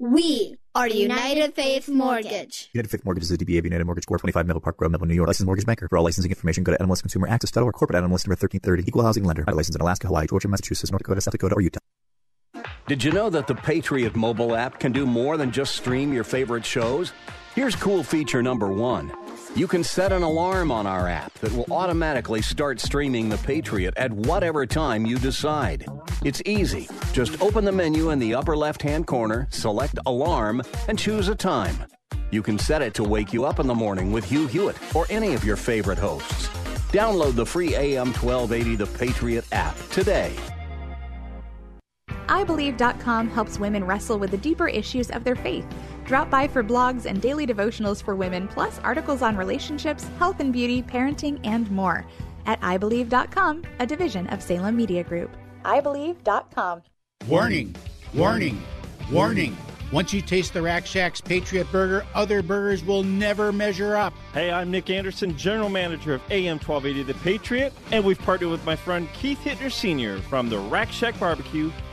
We are United Faith Mortgage. United Faith Mortgage is a DBA of United Mortgage Corp. 25 Middle Park Road, Melville, New York. Licensed mortgage banker. For all licensing information, go to nmlsconsumerAccess.org or corporate NMLS number 1330. Equal housing lender. By license in Alaska, Hawaii, Georgia, Massachusetts, North Dakota, South Dakota, or Utah. Did you know that the Patriot mobile app can do more than just stream your favorite shows? Here's cool feature number one. You can set an alarm on our app that will automatically start streaming The Patriot at whatever time you decide. It's easy. Just open the menu in the upper left hand corner, select Alarm, and choose a time. You can set it to wake you up in the morning with Hugh Hewitt or any of your favorite hosts. Download the free AM 1280 The Patriot app today. I iBelieve.com helps women wrestle with the deeper issues of their faith. Drop by for blogs and daily devotionals for women, plus articles on relationships, health and beauty, parenting, and more. At iBelieve.com, a division of Salem Media Group. iBelieve.com. Warning, warning, warning. Once you taste the Rack Shack's Patriot Burger, other burgers will never measure up. Hey, I'm Nick Anderson, General Manager of AM 1280 The Patriot, and we've partnered with my friend Keith Hittner Sr. from the Rack Shack Barbecue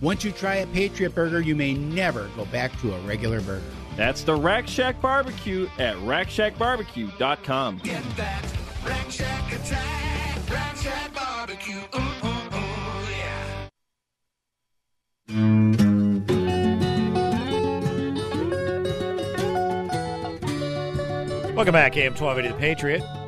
Once you try a Patriot Burger, you may never go back to a regular burger. That's the Rack Shack Barbecue at rackshackbarbecue.com. Get that Rack Shack attack, Rack Shack barbecue. Ooh, ooh, ooh, yeah. Welcome back, AM 1280 The Patriot.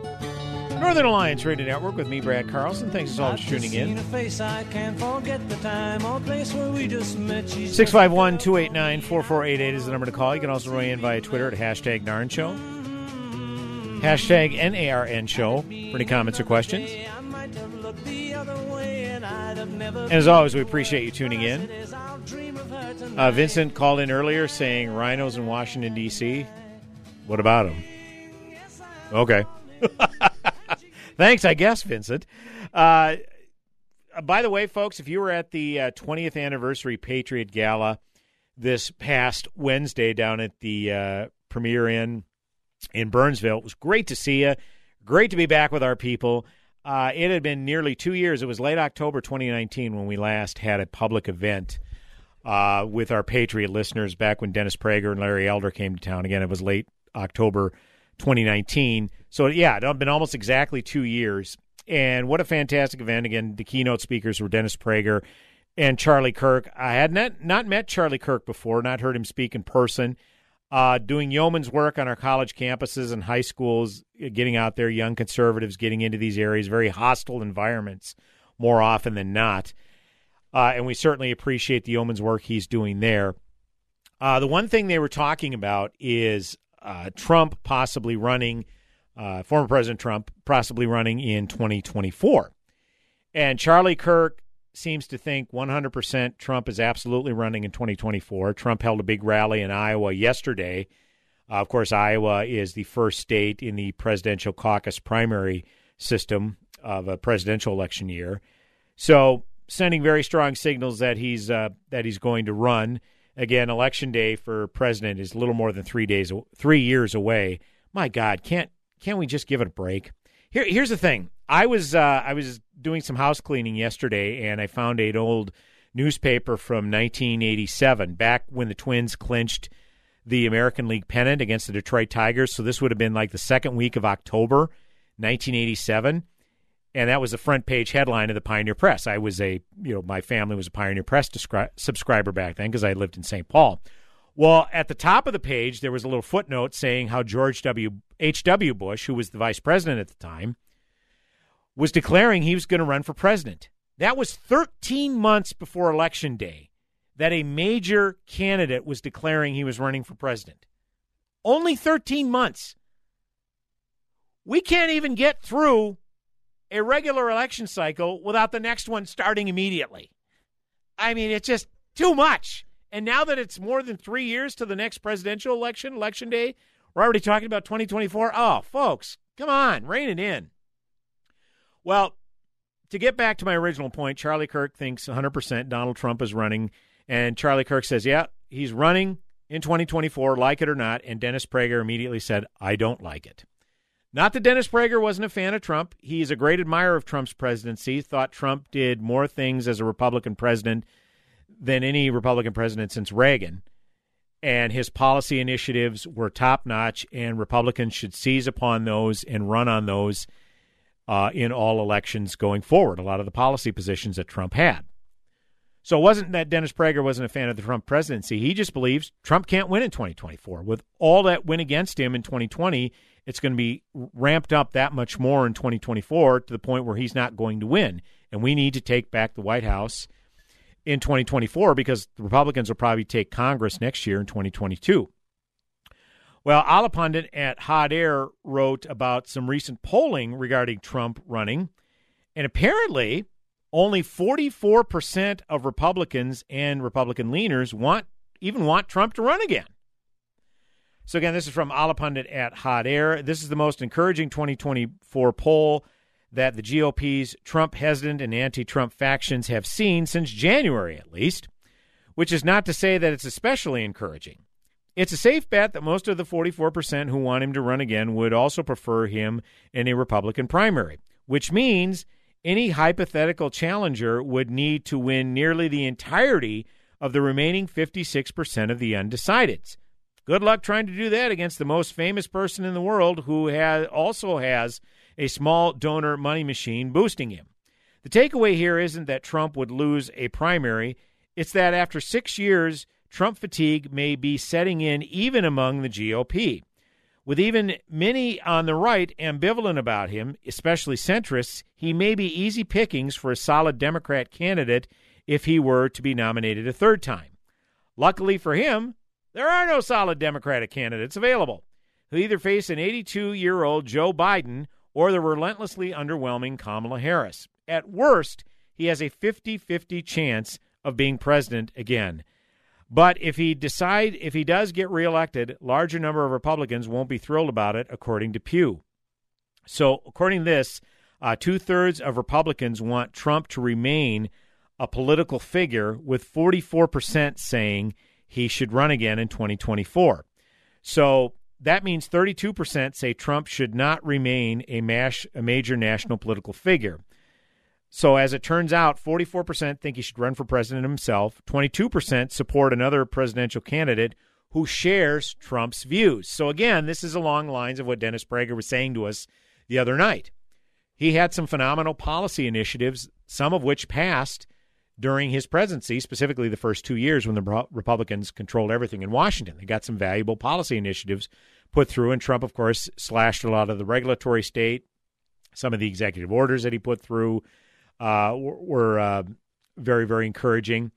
Northern Alliance Radio Network with me, Brad Carlson. Thanks as always for tuning in. 651 289 4488 is the number to call. You can also weigh in via Twitter at hashtag NARN Show. Hashtag NARN Show for any comments or questions. And as always, we appreciate you tuning in. Uh, Vincent called in earlier saying rhinos in Washington, D.C. What about them? Okay. Thanks, I guess, Vincent. Uh, by the way, folks, if you were at the uh, 20th anniversary Patriot Gala this past Wednesday down at the uh, Premier Inn in Burnsville, it was great to see you. Great to be back with our people. Uh, it had been nearly two years. It was late October 2019 when we last had a public event uh, with our Patriot listeners back when Dennis Prager and Larry Elder came to town. Again, it was late October 2019. So, yeah, it's been almost exactly two years. And what a fantastic event. Again, the keynote speakers were Dennis Prager and Charlie Kirk. I had not, not met Charlie Kirk before, not heard him speak in person. Uh, doing yeoman's work on our college campuses and high schools, getting out there, young conservatives getting into these areas, very hostile environments more often than not. Uh, and we certainly appreciate the yeoman's work he's doing there. Uh, the one thing they were talking about is uh, Trump possibly running, uh, former President Trump possibly running in 2024. And Charlie Kirk seems to think 100% Trump is absolutely running in 2024. Trump held a big rally in Iowa yesterday. Uh, of course, Iowa is the first state in the presidential caucus primary system of a presidential election year. So, sending very strong signals that he's uh, that he's going to run Again, election day for president is a little more than three days, three years away. My God, can't can't we just give it a break? Here, here's the thing. I was uh, I was doing some house cleaning yesterday, and I found an old newspaper from 1987, back when the Twins clinched the American League pennant against the Detroit Tigers. So this would have been like the second week of October, 1987 and that was the front page headline of the Pioneer Press. I was a, you know, my family was a Pioneer Press descri- subscriber back then because I lived in St. Paul. Well, at the top of the page, there was a little footnote saying how George W. Bush, who was the vice president at the time, was declaring he was going to run for president. That was 13 months before Election Day that a major candidate was declaring he was running for president. Only 13 months. We can't even get through a regular election cycle without the next one starting immediately. I mean, it's just too much. And now that it's more than three years to the next presidential election, election day, we're already talking about 2024. Oh, folks, come on, rein it in. Well, to get back to my original point, Charlie Kirk thinks 100% Donald Trump is running. And Charlie Kirk says, yeah, he's running in 2024, like it or not. And Dennis Prager immediately said, I don't like it. Not that Dennis Prager wasn't a fan of Trump. He's a great admirer of Trump's presidency, thought Trump did more things as a Republican president than any Republican president since Reagan. And his policy initiatives were top notch, and Republicans should seize upon those and run on those uh, in all elections going forward. A lot of the policy positions that Trump had. So it wasn't that Dennis Prager wasn't a fan of the Trump presidency. He just believes Trump can't win in 2024. With all that went against him in 2020, it's going to be ramped up that much more in 2024 to the point where he's not going to win. And we need to take back the White House in 2024 because the Republicans will probably take Congress next year in 2022. Well, Allahpundit at Hot Air wrote about some recent polling regarding Trump running, and apparently only 44% of Republicans and Republican leaners want even want Trump to run again. So again, this is from Allahpundit at Hot Air. This is the most encouraging 2024 poll that the GOP's Trump hesitant and anti-Trump factions have seen since January at least, which is not to say that it's especially encouraging. It's a safe bet that most of the 44% who want him to run again would also prefer him in a Republican primary, which means any hypothetical challenger would need to win nearly the entirety of the remaining 56% of the undecideds. Good luck trying to do that against the most famous person in the world who has, also has a small donor money machine boosting him. The takeaway here isn't that Trump would lose a primary, it's that after six years, Trump fatigue may be setting in even among the GOP. With even many on the right ambivalent about him, especially centrists, he may be easy pickings for a solid Democrat candidate if he were to be nominated a third time. Luckily for him, there are no solid Democratic candidates available who either face an 82 year old Joe Biden or the relentlessly underwhelming Kamala Harris. At worst, he has a 50 50 chance of being president again. But if he decide if he does get reelected, larger number of Republicans won't be thrilled about it, according to Pew. So, according to this, uh, two thirds of Republicans want Trump to remain a political figure, with 44% saying he should run again in 2024. So that means 32% say Trump should not remain a, mash, a major national political figure. So, as it turns out, 44% think he should run for president himself. 22% support another presidential candidate who shares Trump's views. So, again, this is along the lines of what Dennis Prager was saying to us the other night. He had some phenomenal policy initiatives, some of which passed during his presidency, specifically the first two years when the Republicans controlled everything in Washington. They got some valuable policy initiatives put through, and Trump, of course, slashed a lot of the regulatory state. Some of the executive orders that he put through uh, were uh, very, very encouraging.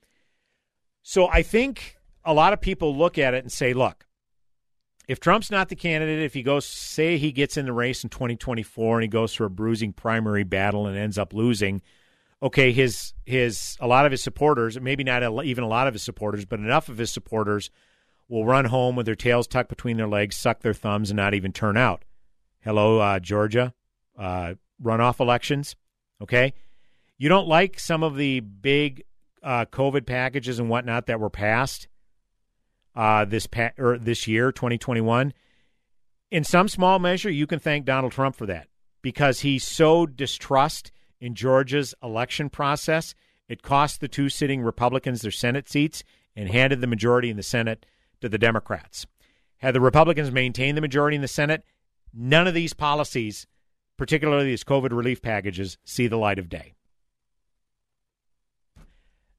So I think a lot of people look at it and say, look, if Trump's not the candidate, if he goes, say he gets in the race in 2024 and he goes through a bruising primary battle and ends up losing – okay, his his a lot of his supporters, maybe not a, even a lot of his supporters, but enough of his supporters will run home with their tails tucked between their legs, suck their thumbs, and not even turn out. Hello, uh, Georgia, uh, runoff elections. Okay, you don't like some of the big uh, COVID packages and whatnot that were passed. uh, this pa- or this year, 2021. In some small measure, you can thank Donald Trump for that because he sowed distrust in Georgia's election process. It cost the two sitting Republicans their Senate seats and handed the majority in the Senate to the Democrats. Had the Republicans maintained the majority in the Senate, none of these policies, particularly these COVID relief packages, see the light of day.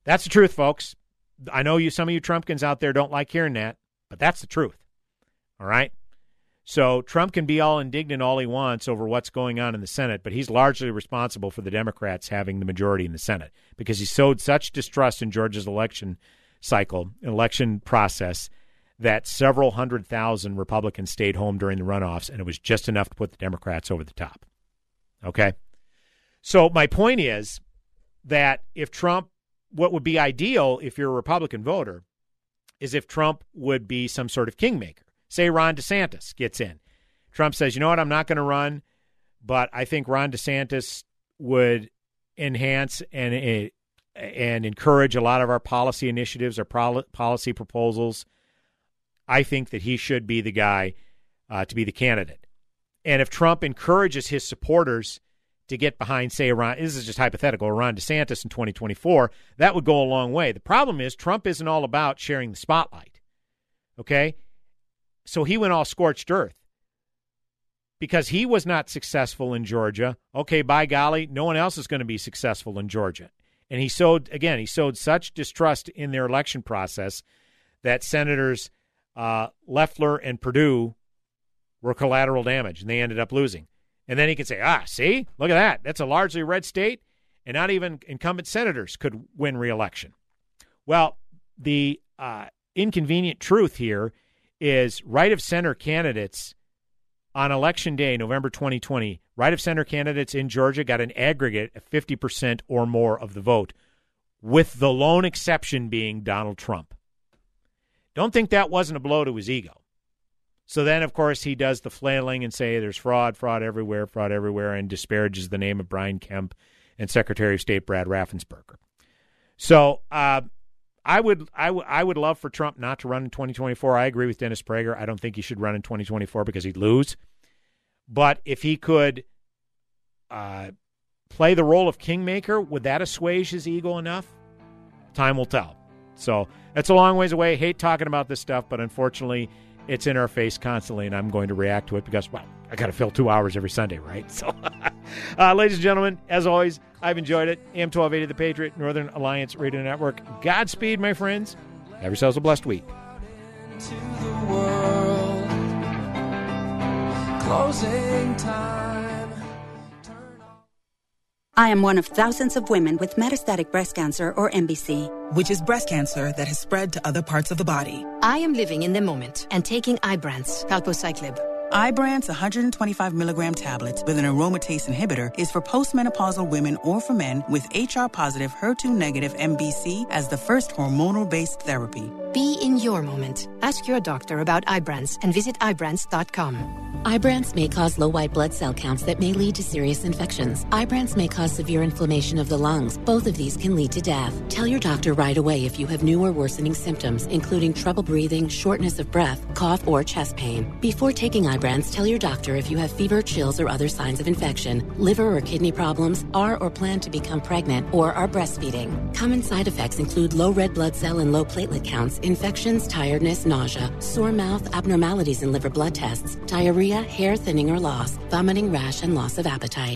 That's the truth, folks. I know you some of you Trumpkins out there don't like hearing that, but that's the truth. All right? So Trump can be all indignant all he wants over what's going on in the Senate, but he's largely responsible for the Democrats having the majority in the Senate because he sowed such distrust in Georgia's election cycle, election process, that several hundred thousand Republicans stayed home during the runoffs, and it was just enough to put the Democrats over the top. Okay? So my point is that if Trump, what would be ideal if you're a Republican voter, is if Trump would be some sort of kingmaker. Say Ron DeSantis gets in. Trump says, you know what, I'm not going to run, but I think Ron DeSantis would enhance and and encourage a lot of our policy initiatives, or policy proposals. I think that he should be the guy uh, to be the candidate. And if Trump encourages his supporters to get behind, say, Ron, this is just hypothetical, Ron DeSantis in 2024, that would go a long way. The problem is Trump isn't all about sharing the spotlight. Okay? So he went all scorched earth because he was not successful in Georgia. Okay, by golly, no one else is going to be successful in Georgia. And he sowed, again, he sowed such distrust in their election process that Senators uh, Loeffler and Perdue were collateral damage, and they ended up losing. And then he could say, ah, see, look at that. That's a largely red state, and not even incumbent senators could win reelection. Well, the uh, inconvenient truth here is right of center candidates on election day, November 2020, right of center candidates in Georgia got an aggregate of 50% or more of the vote, with the lone exception being Donald Trump. Don't think that wasn't a blow to his ego. So then, of course, he does the flailing and say there's fraud, fraud everywhere, fraud everywhere, and disparages the name of Brian Kemp and Secretary of State Brad Raffensperger. So uh, I would I, w- I would love for Trump not to run in 2024. I agree with Dennis Prager. I don't think he should run in 2024 because he'd lose. But if he could uh, play the role of kingmaker, would that assuage his ego enough? Time will tell. So that's a long ways away. Hate talking about this stuff, but unfortunately, it's in our face constantly, and I'm going to react to it because, well, I got to fill two hours every Sunday, right? So, uh, ladies and gentlemen, as always, I've enjoyed it. AM 1280 The Patriot, Northern Alliance Radio Network. Godspeed, my friends. Have yourselves a blessed week. Closing time. I am one of thousands of women with metastatic breast cancer, or MBC, which is breast cancer that has spread to other parts of the body. I am living in the moment and taking Ibrance, palbociclib. Ibrance 125 milligram tablets with an aromatase inhibitor is for postmenopausal women or for men with HR positive, HER2 negative MBC as the first hormonal based therapy. Be in your moment. Ask your doctor about Ibrance and visit Ibrance.com. Ibrance may cause low white blood cell counts that may lead to serious infections. Ibrance may cause severe inflammation of the lungs. Both of these can lead to death. Tell your doctor right away if you have new or worsening symptoms, including trouble breathing, shortness of breath, cough, or chest pain. Before taking Ibrance, tell your doctor if you have fever, chills, or other signs of infection, liver or kidney problems, are or plan to become pregnant, or are breastfeeding. Common side effects include low red blood cell and low platelet counts, infections, tiredness, nausea, sore mouth, abnormalities in liver blood tests, diarrhea, hair thinning or loss, vomiting, rash, and loss of appetite.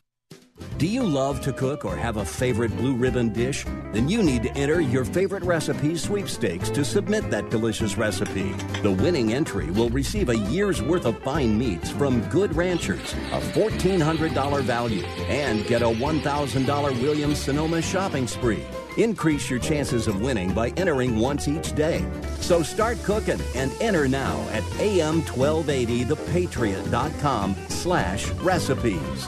Do you love to cook or have a favorite blue ribbon dish? Then you need to enter your favorite recipe sweepstakes to submit that delicious recipe. The winning entry will receive a year's worth of fine meats from Good Ranchers, a $1,400 value, and get a $1,000 Williams Sonoma shopping spree. Increase your chances of winning by entering once each day. So start cooking and enter now at am1280thepatriot.com slash recipes.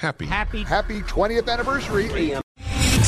Happy. Happy. Happy 20th anniversary.